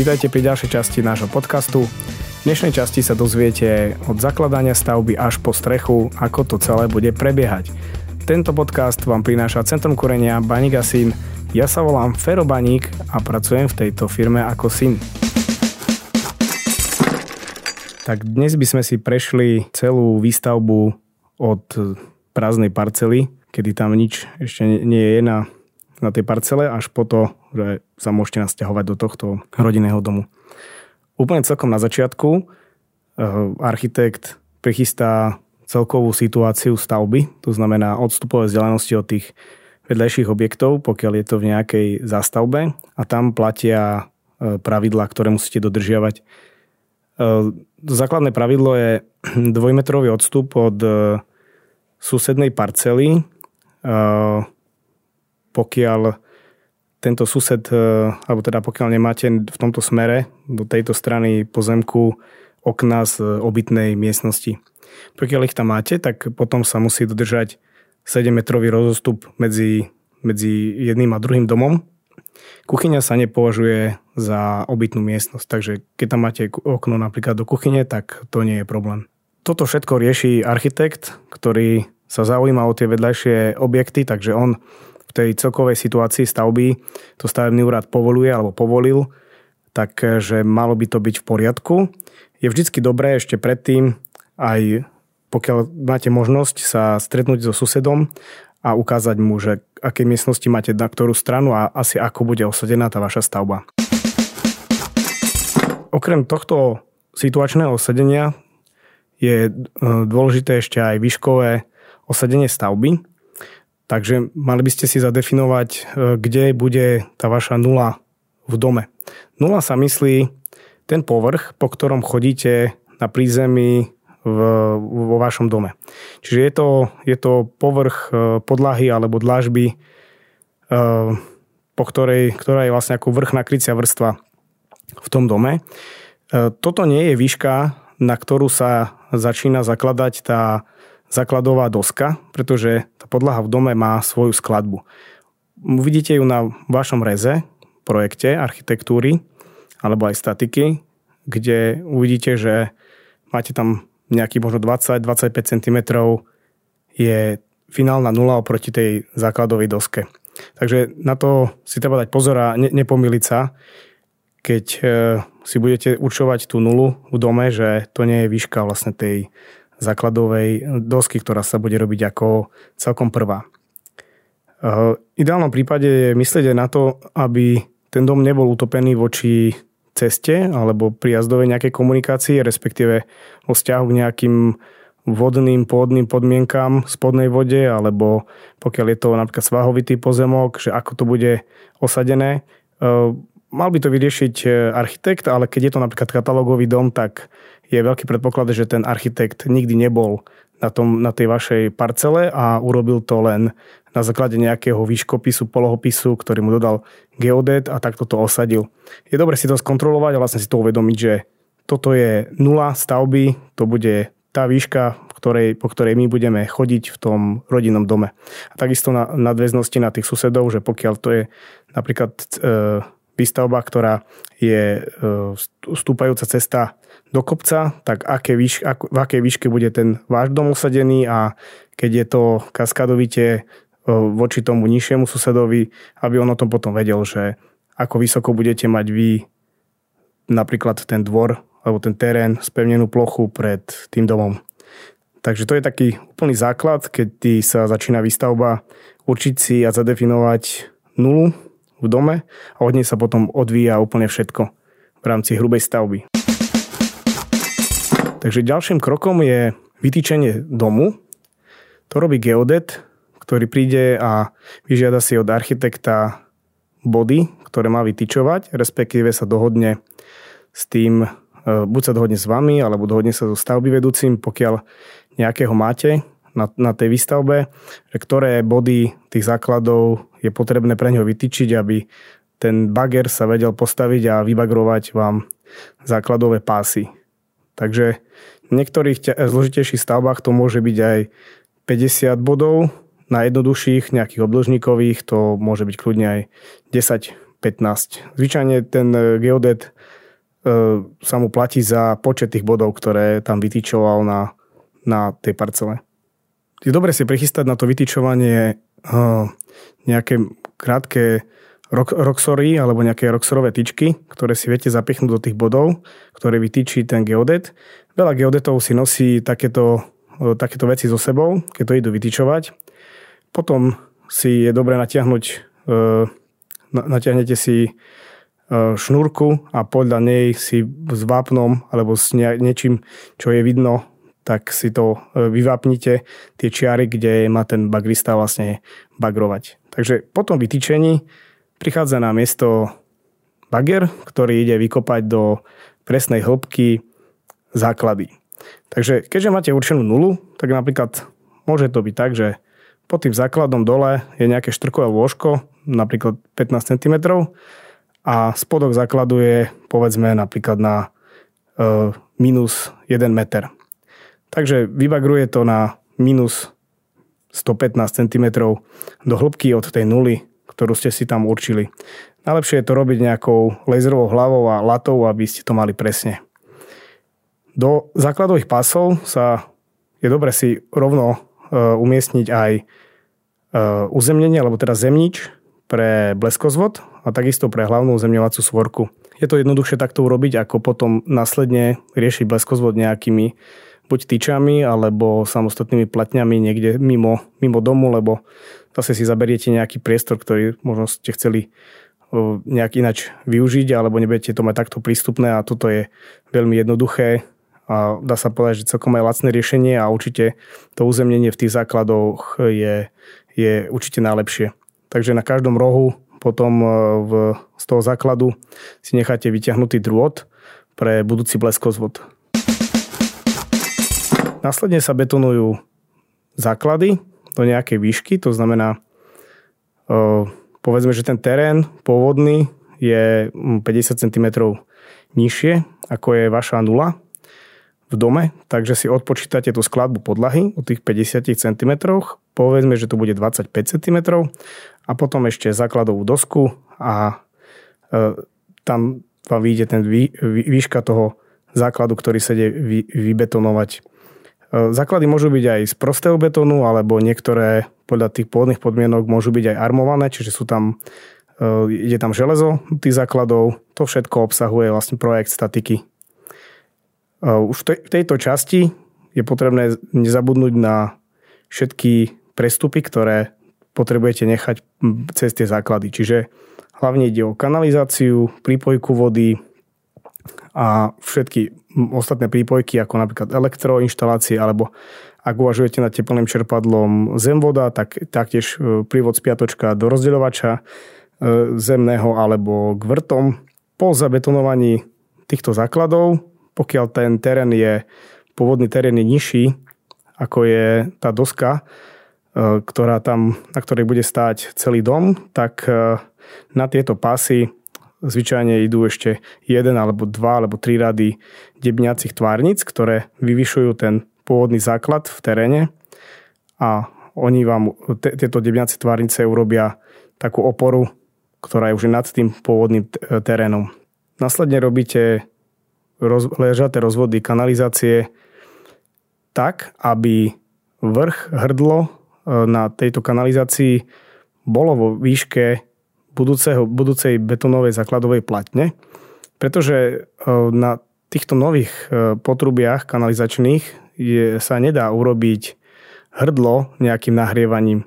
Vítajte pri ďalšej časti nášho podcastu. V dnešnej časti sa dozviete od zakladania stavby až po strechu, ako to celé bude prebiehať. Tento podcast vám prináša Centrum korenia Baník a syn. Ja sa volám Fero Baník a pracujem v tejto firme ako syn. Tak dnes by sme si prešli celú výstavbu od prázdnej parcely, kedy tam nič ešte nie je na na tej parcele až po to, že sa môžete nasťahovať do tohto rodinného domu. Úplne celkom na začiatku eh, architekt prichystá celkovú situáciu stavby, to znamená odstupové vzdialenosti od tých vedľajších objektov, pokiaľ je to v nejakej zástavbe a tam platia eh, pravidlá, ktoré musíte dodržiavať. Eh, základné pravidlo je dvojmetrový odstup od susednej parcely pokiaľ tento sused, e, alebo teda pokiaľ nemáte v tomto smere do tejto strany pozemku okna z obytnej miestnosti. Pokiaľ ich tam máte, tak potom sa musí dodržať 7-metrový rozostup medzi, medzi jedným a druhým domom. Kuchyňa sa nepovažuje za obytnú miestnosť, takže keď tam máte okno napríklad do kuchyne, tak to nie je problém. Toto všetko rieši architekt, ktorý sa zaujíma o tie vedľajšie objekty, takže on v tej celkovej situácii stavby to stavebný úrad povoluje alebo povolil, takže malo by to byť v poriadku. Je vždycky dobré ešte predtým, aj pokiaľ máte možnosť sa stretnúť so susedom a ukázať mu, že aké miestnosti máte na ktorú stranu a asi ako bude osadená tá vaša stavba. Okrem tohto situačného osadenia je e, dôležité ešte aj výškové osadenie stavby. Takže mali by ste si zadefinovať, e, kde bude tá vaša nula v dome. Nula sa myslí ten povrch, po ktorom chodíte na prízemí vo vašom dome. Čiže je to, je to povrch e, podlahy alebo dlážby, e, po ktorej, ktorá je vlastne ako vrchná krycia vrstva v tom dome. Toto nie je výška, na ktorú sa začína zakladať tá základová doska, pretože tá podlaha v dome má svoju skladbu. Uvidíte ju na vašom reze, projekte architektúry alebo aj statiky, kde uvidíte, že máte tam nejaký možno 20-25 cm je finálna nula oproti tej základovej doske. Takže na to si treba dať pozor a ne, nepomýliť sa, keď e, si budete určovať tú nulu v dome, že to nie je výška vlastne tej základovej dosky, ktorá sa bude robiť ako celkom prvá. V ideálnom prípade je myslieť aj na to, aby ten dom nebol utopený voči ceste alebo prijazdovej nejakej komunikácii, respektíve vo vzťahu k nejakým vodným, pôdnym podmienkam v spodnej vode, alebo pokiaľ je to napríklad svahovitý pozemok, že ako to bude osadené. Mal by to vyriešiť architekt, ale keď je to napríklad katalógový dom, tak je veľký predpoklad, že ten architekt nikdy nebol na, tom, na tej vašej parcele a urobil to len na základe nejakého výškopisu, polohopisu, ktorý mu dodal geodet a takto to osadil. Je dobre si to skontrolovať a vlastne si to uvedomiť, že toto je nula stavby, to bude tá výška, ktorej, po ktorej my budeme chodiť v tom rodinnom dome. A takisto na nadväznosti na tých susedov, že pokiaľ to je napríklad e, výstavba, ktorá je e, stúpajúca cesta do kopca, tak aké výš, ak, v akej výške bude ten váš dom usadený a keď je to kaskadovite e, voči tomu nižšiemu susedovi, aby on o tom potom vedel, že ako vysoko budete mať vy napríklad ten dvor alebo ten terén, spevnenú plochu pred tým domom. Takže to je taký úplný základ, keď sa začína výstavba určiť si a zadefinovať nulu v dome a od nej sa potom odvíja úplne všetko v rámci hrubej stavby. Takže ďalším krokom je vytýčenie domu. To robí geodet, ktorý príde a vyžiada si od architekta body, ktoré má vytýčovať, respektíve sa dohodne s tým, e, buď sa dohodne s vami, alebo dohodne sa so stavby vedúcim, pokiaľ nejakého máte na, na tej výstavbe, že ktoré body tých základov je potrebné pre neho vytýčiť, aby ten bager sa vedel postaviť a vybagrovať vám základové pásy. Takže v niektorých zložitejších stavbách to môže byť aj 50 bodov, na jednoduchších, nejakých obdĺžnikových, to môže byť kľudne aj 15. Zvyčajne ten geodet sa mu platí za počet tých bodov, ktoré tam vytýčoval na, na tej parcele. Je dobre si prichystať na to vytýčovanie nejaké krátke roxory alebo nejaké roxorové tyčky, ktoré si viete zapichnúť do tých bodov, ktoré vytýči ten geodet. Veľa geodetov si nosí takéto, takéto veci so sebou, keď to idú vytýčovať. Potom si je dobre natiahnuť, natiahnete si šnúrku a podľa nej si s vápnom alebo s niečím, čo je vidno, tak si to vyvápnite, tie čiary, kde má ten bagrista vlastne bagrovať. Takže po tom vytýčení prichádza na miesto bager, ktorý ide vykopať do presnej hĺbky základy. Takže keďže máte určenú nulu, tak napríklad môže to byť tak, že pod tým základom dole je nejaké štrkové lôžko, napríklad 15 cm a spodok základu je povedzme napríklad na e, minus 1 meter. Takže vybagruje to na minus 115 cm do hĺbky od tej nuly ktorú ste si tam určili. Najlepšie je to robiť nejakou laserovou hlavou a latou, aby ste to mali presne. Do základových pásov sa je dobre si rovno e, umiestniť aj e, uzemnenie, alebo teda zemnič pre bleskozvod a takisto pre hlavnú zemňovacú svorku. Je to jednoduchšie takto urobiť, ako potom následne riešiť bleskozvod nejakými buď tyčami alebo samostatnými platňami niekde mimo, mimo domu, lebo zase si zaberiete nejaký priestor, ktorý možno ste chceli nejak inač využiť, alebo nebudete to mať takto prístupné a toto je veľmi jednoduché a dá sa povedať, že celkom aj lacné riešenie a určite to uzemnenie v tých základoch je, je určite najlepšie. Takže na každom rohu potom v, z toho základu si necháte vyťahnutý drôt pre budúci bleskozvod. Následne sa betonujú základy do nejakej výšky, to znamená, povedzme, že ten terén pôvodný je 50 cm nižšie, ako je vaša nula v dome, takže si odpočítate tú skladbu podlahy od tých 50 cm, povedzme, že to bude 25 cm a potom ešte základovú dosku a e, tam vám vyjde ten výška toho základu, ktorý sa ide vybetonovať E, základy môžu byť aj z prostého betónu, alebo niektoré podľa tých pôvodných podmienok môžu byť aj armované, čiže sú tam, e, ide tam železo tých základov. To všetko obsahuje vlastne projekt statiky. E, už v tejto časti je potrebné nezabudnúť na všetky prestupy, ktoré potrebujete nechať cez tie základy. Čiže hlavne ide o kanalizáciu, prípojku vody, a všetky ostatné prípojky, ako napríklad elektroinštalácie alebo ak uvažujete nad teplným čerpadlom zemvoda, tak taktiež e, prívod z piatočka do rozdeľovača e, zemného alebo k vrtom. Po zabetonovaní týchto základov, pokiaľ ten terén je, pôvodný terén je nižší, ako je tá doska, e, ktorá tam, na ktorej bude stáť celý dom, tak na tieto pásy Zvyčajne idú ešte jeden alebo dva alebo tri rady debňacích tvárnic, ktoré vyvyšujú ten pôvodný základ v teréne a oni vám, t- tieto debňacie tvárnice urobia takú oporu, ktorá je už nad tým pôvodným terénom. Následne robíte roz- ležaté rozvody kanalizácie tak, aby vrch hrdlo e, na tejto kanalizácii bolo vo výške budúceho, budúcej betonovej základovej platne, pretože e, na týchto nových e, potrubiach kanalizačných je, sa nedá urobiť hrdlo nejakým nahrievaním.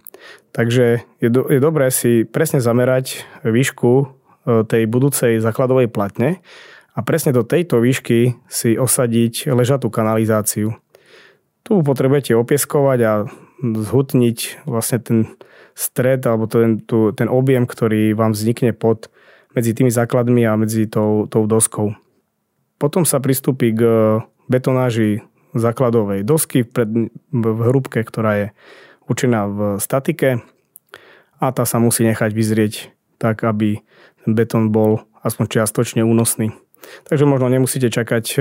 Takže je, do, je dobré si presne zamerať výšku e, tej budúcej základovej platne a presne do tejto výšky si osadiť ležatú kanalizáciu. Tu potrebujete opieskovať a zhutniť vlastne ten stred alebo ten, tu, ten objem, ktorý vám vznikne pod medzi tými základmi a medzi tou, tou doskou. Potom sa pristúpi k betonáži základovej dosky v, v hrúbke, ktorá je určená v statike a tá sa musí nechať vyzrieť tak, aby ten betón bol aspoň čiastočne únosný. Takže možno nemusíte čakať e,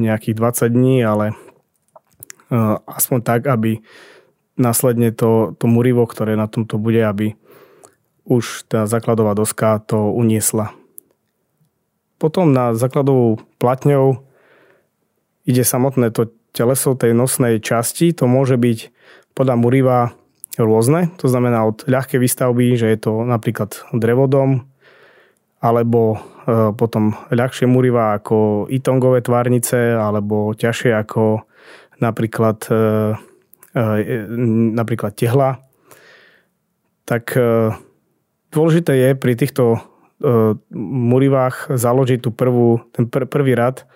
nejakých 20 dní, ale e, aspoň tak, aby následne to, to murivo, ktoré na tomto bude, aby už tá základová doska to uniesla. Potom na základovú platňou ide samotné to teleso tej nosnej časti. To môže byť podľa Muriva rôzne. To znamená od ľahkej výstavby, že je to napríklad drevodom, alebo e, potom ľahšie muriva ako itongové tvárnice, alebo ťažšie ako napríklad, e, napríklad tehla. Tak dôležité je pri týchto murivách založiť tú prvú, ten pr- prvý rad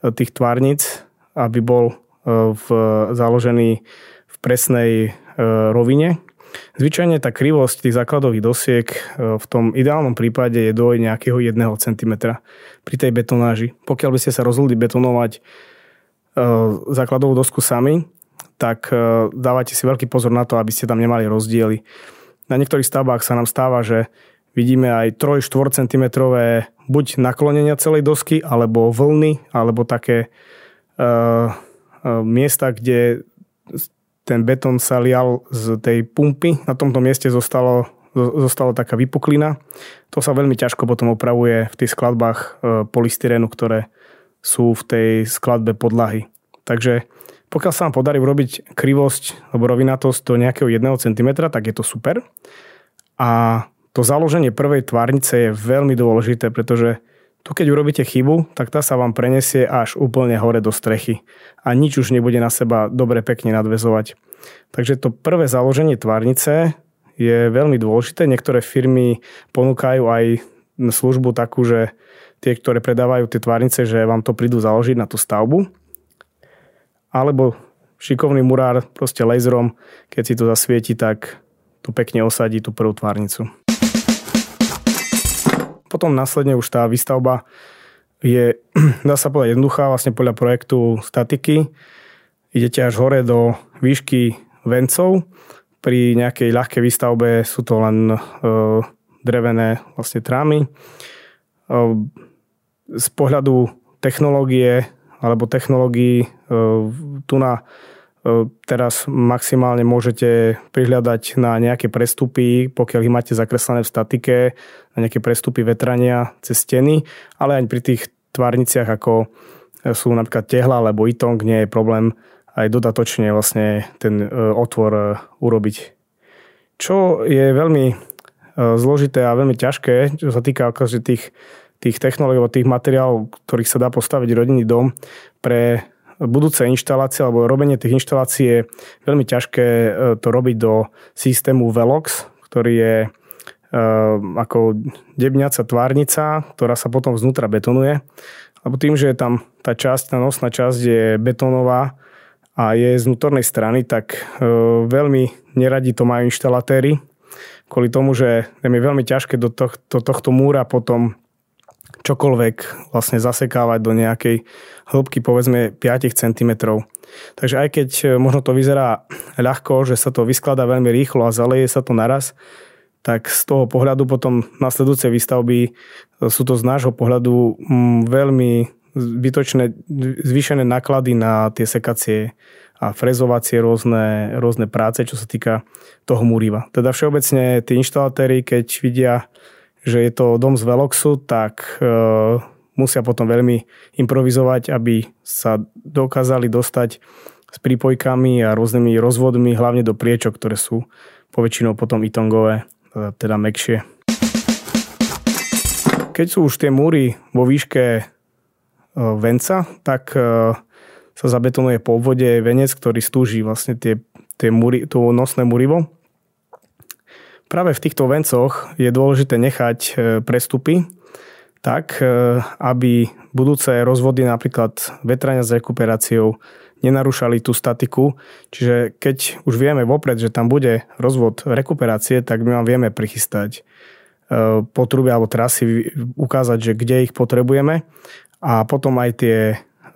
tých tvárnic, aby bol v, založený v presnej rovine Zvyčajne tá krivosť tých základových dosiek e, v tom ideálnom prípade je do nejakého 1 cm pri tej betonáži. Pokiaľ by ste sa rozhodli betonovať e, základovú dosku sami, tak e, dávajte si veľký pozor na to, aby ste tam nemali rozdiely. Na niektorých stavbách sa nám stáva, že vidíme aj 3-4 cm buď naklonenia celej dosky, alebo vlny, alebo také uh, uh, miesta, kde ten betón sa lial z tej pumpy. Na tomto mieste zostalo, zostala taká vypuklina. To sa veľmi ťažko potom opravuje v tých skladbách e, polystyrenu, ktoré sú v tej skladbe podlahy. Takže pokiaľ sa vám podarí urobiť krivosť alebo rovinatosť do nejakého 1 cm, tak je to super. A to založenie prvej tvárnice je veľmi dôležité, pretože tu keď urobíte chybu, tak tá sa vám prenesie až úplne hore do strechy a nič už nebude na seba dobre pekne nadvezovať. Takže to prvé založenie tvárnice je veľmi dôležité. Niektoré firmy ponúkajú aj službu takú, že tie, ktoré predávajú tie tvárnice, že vám to prídu založiť na tú stavbu. Alebo šikovný murár proste laserom, keď si to zasvieti, tak tu pekne osadí tú prvú tvárnicu. Potom následne už tá výstavba je, dá sa povedať, jednoduchá, vlastne podľa projektu statiky. Idete až hore do výšky vencov. Pri nejakej ľahkej výstavbe sú to len e, drevené vlastne trámy. E, z pohľadu technológie alebo technológií e, tu na E, teraz maximálne môžete prihľadať na nejaké prestupy, pokiaľ ich máte zakreslené v statike, na nejaké prestupy vetrania cez steny, ale aj pri tých tvárniciach, ako sú napríklad tehla alebo itong, nie je problém aj dodatočne vlastne ten e, otvor urobiť. Čo je veľmi zložité a veľmi ťažké, čo sa týka akože tých, tých technológií, tých materiálov, ktorých sa dá postaviť rodinný dom pre budúce inštalácie alebo robenie tých inštalácií je veľmi ťažké e, to robiť do systému Velox, ktorý je e, ako debňaca tvárnica, ktorá sa potom vznútra betonuje. Lebo tým, že je tam tá časť, tá nosná časť je betónová a je z vnútornej strany, tak e, veľmi neradi to majú inštalatéry. Kvôli tomu, že je veľmi ťažké do tohto, tohto múra potom čokoľvek vlastne zasekávať do nejakej hĺbky povedzme 5 cm. Takže aj keď e, možno to vyzerá ľahko, že sa to vyskladá veľmi rýchlo a zaleje sa to naraz, tak z toho pohľadu potom nasledujúce výstavby e, sú to z nášho pohľadu mm, veľmi zbytočné, zvýšené náklady na tie sekacie a frezovacie rôzne, rôzne práce, čo sa týka toho múriva. Teda všeobecne tí inštalatéri, keď vidia že je to dom z Veloxu, tak e, musia potom veľmi improvizovať, aby sa dokázali dostať s prípojkami a rôznymi rozvodmi, hlavne do priečok, ktoré sú poväčšinou potom itongové, e, teda mekšie. Keď sú už tie múry vo výške e, venca, tak sa zabetonuje po obvode venec, ktorý stúži vlastne tie, tie múry, to nosné múrivo Práve v týchto vencoch je dôležité nechať e, prestupy tak, e, aby budúce rozvody napríklad vetrania s rekuperáciou nenarúšali tú statiku. Čiže keď už vieme vopred, že tam bude rozvod rekuperácie, tak my vám vieme prichystať e, potrubia alebo trasy, ukázať, že kde ich potrebujeme a potom aj tie,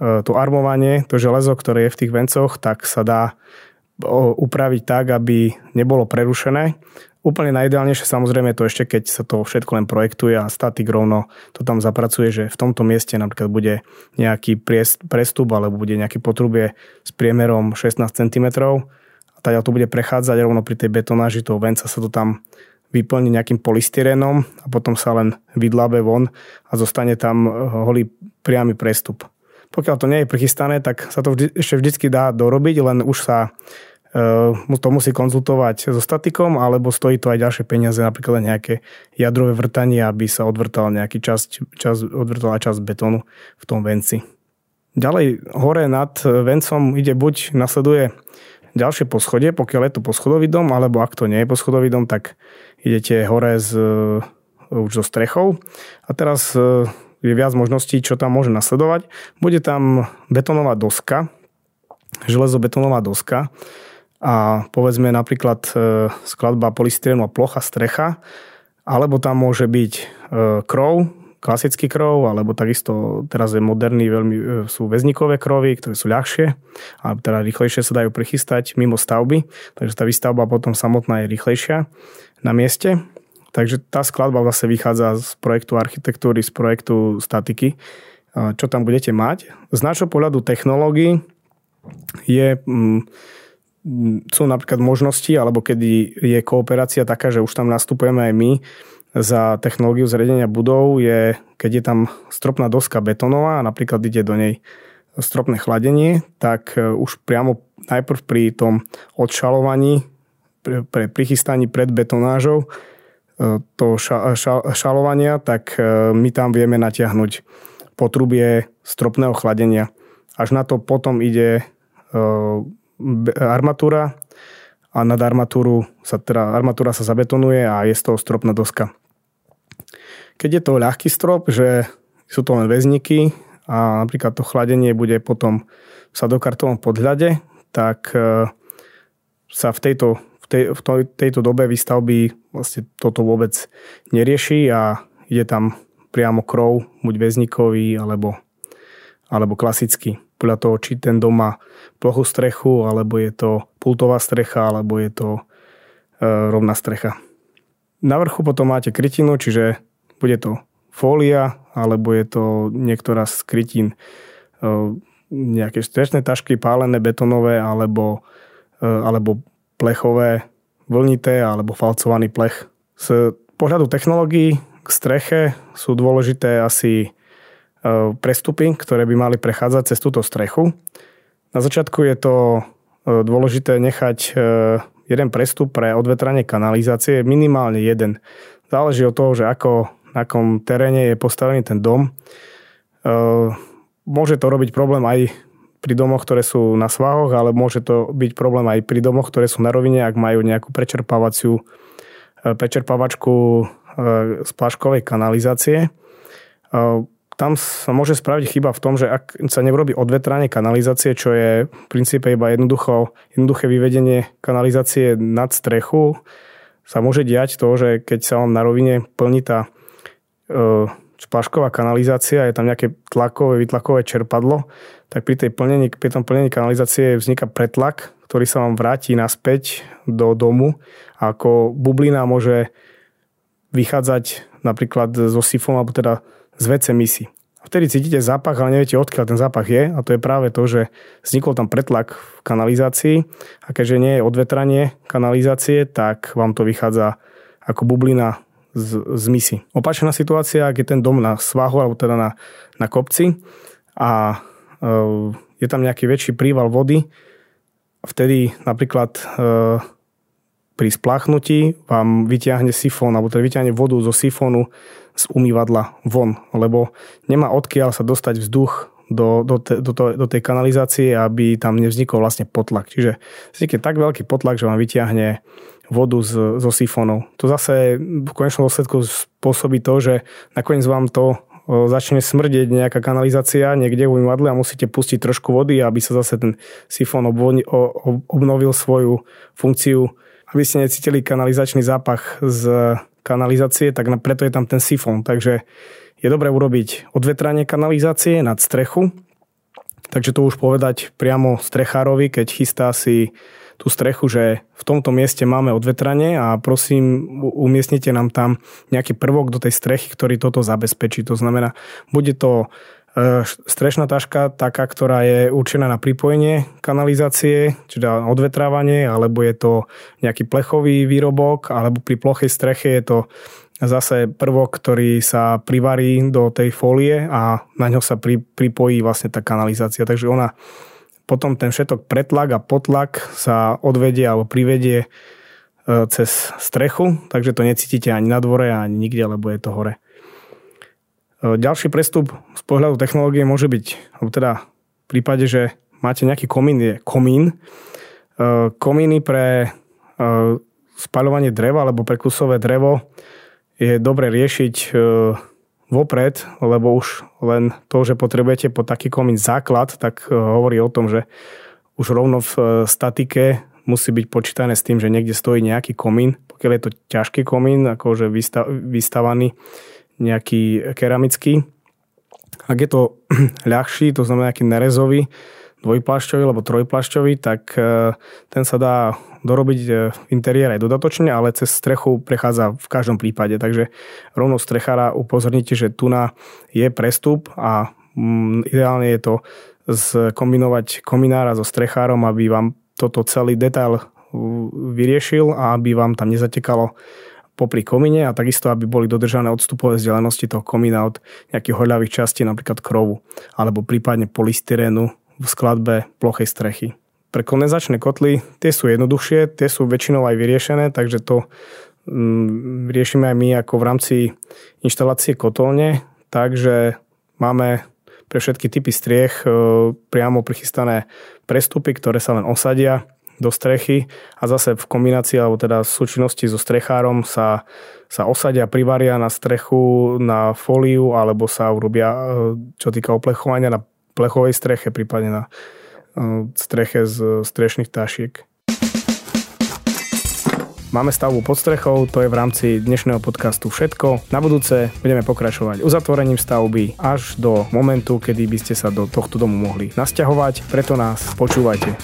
to armovanie, to železo, ktoré je v tých vencoch, tak sa dá upraviť tak, aby nebolo prerušené Úplne najideálnejšie samozrejme je to ešte, keď sa to všetko len projektuje a statik rovno to tam zapracuje, že v tomto mieste napríklad bude nejaký prestup alebo bude nejaký potrubie s priemerom 16 cm a teda to bude prechádzať rovno pri tej betonáži toho venca sa to tam vyplní nejakým polystyrenom a potom sa len vydlabe von a zostane tam holý priamy prestup. Pokiaľ to nie je prichystané, tak sa to vždy, ešte vždycky dá dorobiť, len už sa to musí konzultovať so statikom, alebo stojí to aj ďalšie peniaze, napríklad nejaké jadrové vrtanie, aby sa odvrtal nejaký časť, čas, odvrtala časť betónu v tom venci. Ďalej hore nad vencom ide buď nasleduje ďalšie poschodie, pokiaľ je to poschodový dom, alebo ak to nie je poschodový dom, tak idete hore z, už so strechou. A teraz je viac možností, čo tam môže nasledovať. Bude tam betonová doska, železobetonová doska a povedzme napríklad e, skladba polystyrenu a plocha strecha, alebo tam môže byť e, krov, klasický krov, alebo takisto teraz je moderný, veľmi, e, sú väzníkové krovy, ktoré sú ľahšie, a teda rýchlejšie sa dajú prichystať mimo stavby, takže tá výstavba potom samotná je rýchlejšia na mieste. Takže tá skladba zase vychádza z projektu architektúry, z projektu statiky, čo tam budete mať. Z nášho pohľadu technológií je, mm, sú napríklad možnosti, alebo kedy je kooperácia taká, že už tam nastupujeme aj my za technológiu zredenia budov, je, keď je tam stropná doska betonová a napríklad ide do nej stropné chladenie, tak e, už priamo najprv pri tom odšalovaní, pre, pre prichystaní pred betonážou to šalovania, tak e, my tam vieme natiahnuť potrubie stropného chladenia. Až na to potom ide e, armatúra a nad armatúru sa, teda armatúra sa zabetonuje a je z toho stropná doska. Keď je to ľahký strop, že sú to len väzníky a napríklad to chladenie bude potom v sadokartovom podhľade, tak e, sa v tejto tej, v tej, tejto dobe výstavby vlastne toto vôbec nerieši a ide tam priamo krov, buď väzníkový alebo, alebo klasický. Podľa toho, či ten dom má plochú strechu, alebo je to pultová strecha, alebo je to e, rovná strecha. Na vrchu potom máte krytinu, čiže bude to fólia, alebo je to niektorá z krytín e, nejaké strešné tašky, pálené betonové, alebo, e, alebo plechové, vlnité alebo falcovaný plech. Z pohľadu technológií k streche sú dôležité asi prestupy, ktoré by mali prechádzať cez túto strechu. Na začiatku je to e, dôležité nechať e, jeden prestup pre odvetranie kanalizácie, minimálne jeden. Záleží od toho, že ako, na akom teréne je postavený ten dom. Môže to robiť problém aj pri domoch, ktoré sú na svahoch, ale môže to byť problém aj pri domoch, ktoré sú na rovine, ak majú nejakú prečerpávaciu prečerpávačku z pláškovej kanalizácie. E, tam sa môže spraviť chyba v tom, že ak sa neurobí odvetranie kanalizácie, čo je v princípe iba jednoducho, jednoduché vyvedenie kanalizácie nad strechu, sa môže diať to, že keď sa vám na rovine plní tá splašková kanalizácia, je tam nejaké tlakové, vytlakové čerpadlo, tak pri, tej plnení, pri tom plnení kanalizácie vzniká pretlak, ktorý sa vám vráti naspäť do domu a ako bublina môže vychádzať napríklad zo sifónu alebo teda z WC misy. A vtedy cítite zápach, ale neviete, odkiaľ ten zápach je a to je práve to, že vznikol tam pretlak v kanalizácii a keďže nie je odvetranie kanalizácie, tak vám to vychádza ako bublina z, z misy. Opačná situácia, ak je ten dom na svahu alebo teda na, na kopci a e, je tam nejaký väčší príval vody, vtedy napríklad e, pri spláchnutí vám vyťahne sifón alebo teda vyťahne vodu zo sifónu z umývadla von, lebo nemá odkiaľ sa dostať vzduch do, do, te, do, to, do tej kanalizácie, aby tam nevznikol vlastne potlak. Čiže vznikne tak veľký potlak, že vám vyťahne vodu z, zo sifónov. To zase v konečnom dôsledku spôsobí to, že nakoniec vám to začne smrdeť nejaká kanalizácia niekde v umývadle a musíte pustiť trošku vody, aby sa zase ten sifón obnovil svoju funkciu, aby ste necítili kanalizačný zápach z kanalizácie, tak preto je tam ten sifón. Takže je dobré urobiť odvetranie kanalizácie nad strechu, takže to už povedať priamo strechárovi, keď chystá si tú strechu, že v tomto mieste máme odvetranie a prosím, umiestnite nám tam nejaký prvok do tej strechy, ktorý toto zabezpečí. To znamená, bude to strešná taška, taká, ktorá je určená na pripojenie kanalizácie, čiže odvetrávanie, alebo je to nejaký plechový výrobok, alebo pri plochej streche je to zase prvok, ktorý sa privarí do tej fólie a na ňo sa pri, pripojí vlastne tá kanalizácia. Takže ona potom ten všetok pretlak a potlak sa odvedie alebo privedie e, cez strechu, takže to necítite ani na dvore, ani nikde, lebo je to hore. E, ďalší prestup z pohľadu technológie môže byť, alebo teda v prípade, že máte nejaký komín, je komín. E, komíny pre e, spaľovanie dreva alebo pre kusové drevo je dobre riešiť vopred, lebo už len to, že potrebujete po taký komín základ, tak hovorí o tom, že už rovno v statike musí byť počítané s tým, že niekde stojí nejaký komín. Pokiaľ je to ťažký komín, akože vystavaný nejaký keramický. Ak je to ľahší, to znamená nejaký nerezový, dvojplášťový alebo trojplášťový, tak e, ten sa dá dorobiť e, v interiér aj dodatočne, ale cez strechu prechádza v každom prípade. Takže rovno strechára upozornite, že tu na je prestup a mm, ideálne je to kombinovať kominára so strechárom, aby vám toto celý detail vyriešil a aby vám tam nezatekalo popri komine a takisto, aby boli dodržané odstupové vzdialenosti toho komína od nejakých hoľavých častí, napríklad krovu, alebo prípadne polystyrénu v skladbe plochej strechy. Pre kondenzačné kotly tie sú jednoduchšie, tie sú väčšinou aj vyriešené, takže to mm, riešime aj my ako v rámci inštalácie kotolne, takže máme pre všetky typy striech e, priamo prichystané prestupy, ktoré sa len osadia do strechy a zase v kombinácii alebo teda v súčinnosti so strechárom sa, sa osadia, privaria na strechu, na fóliu alebo sa urobia, e, čo týka oplechovania na plechovej streche, prípadne na e, streche z strešných tašiek. Máme stavbu pod strechou, to je v rámci dnešného podcastu všetko. Na budúce budeme pokračovať uzatvorením stavby až do momentu, kedy by ste sa do tohto domu mohli nasťahovať, preto nás počúvajte.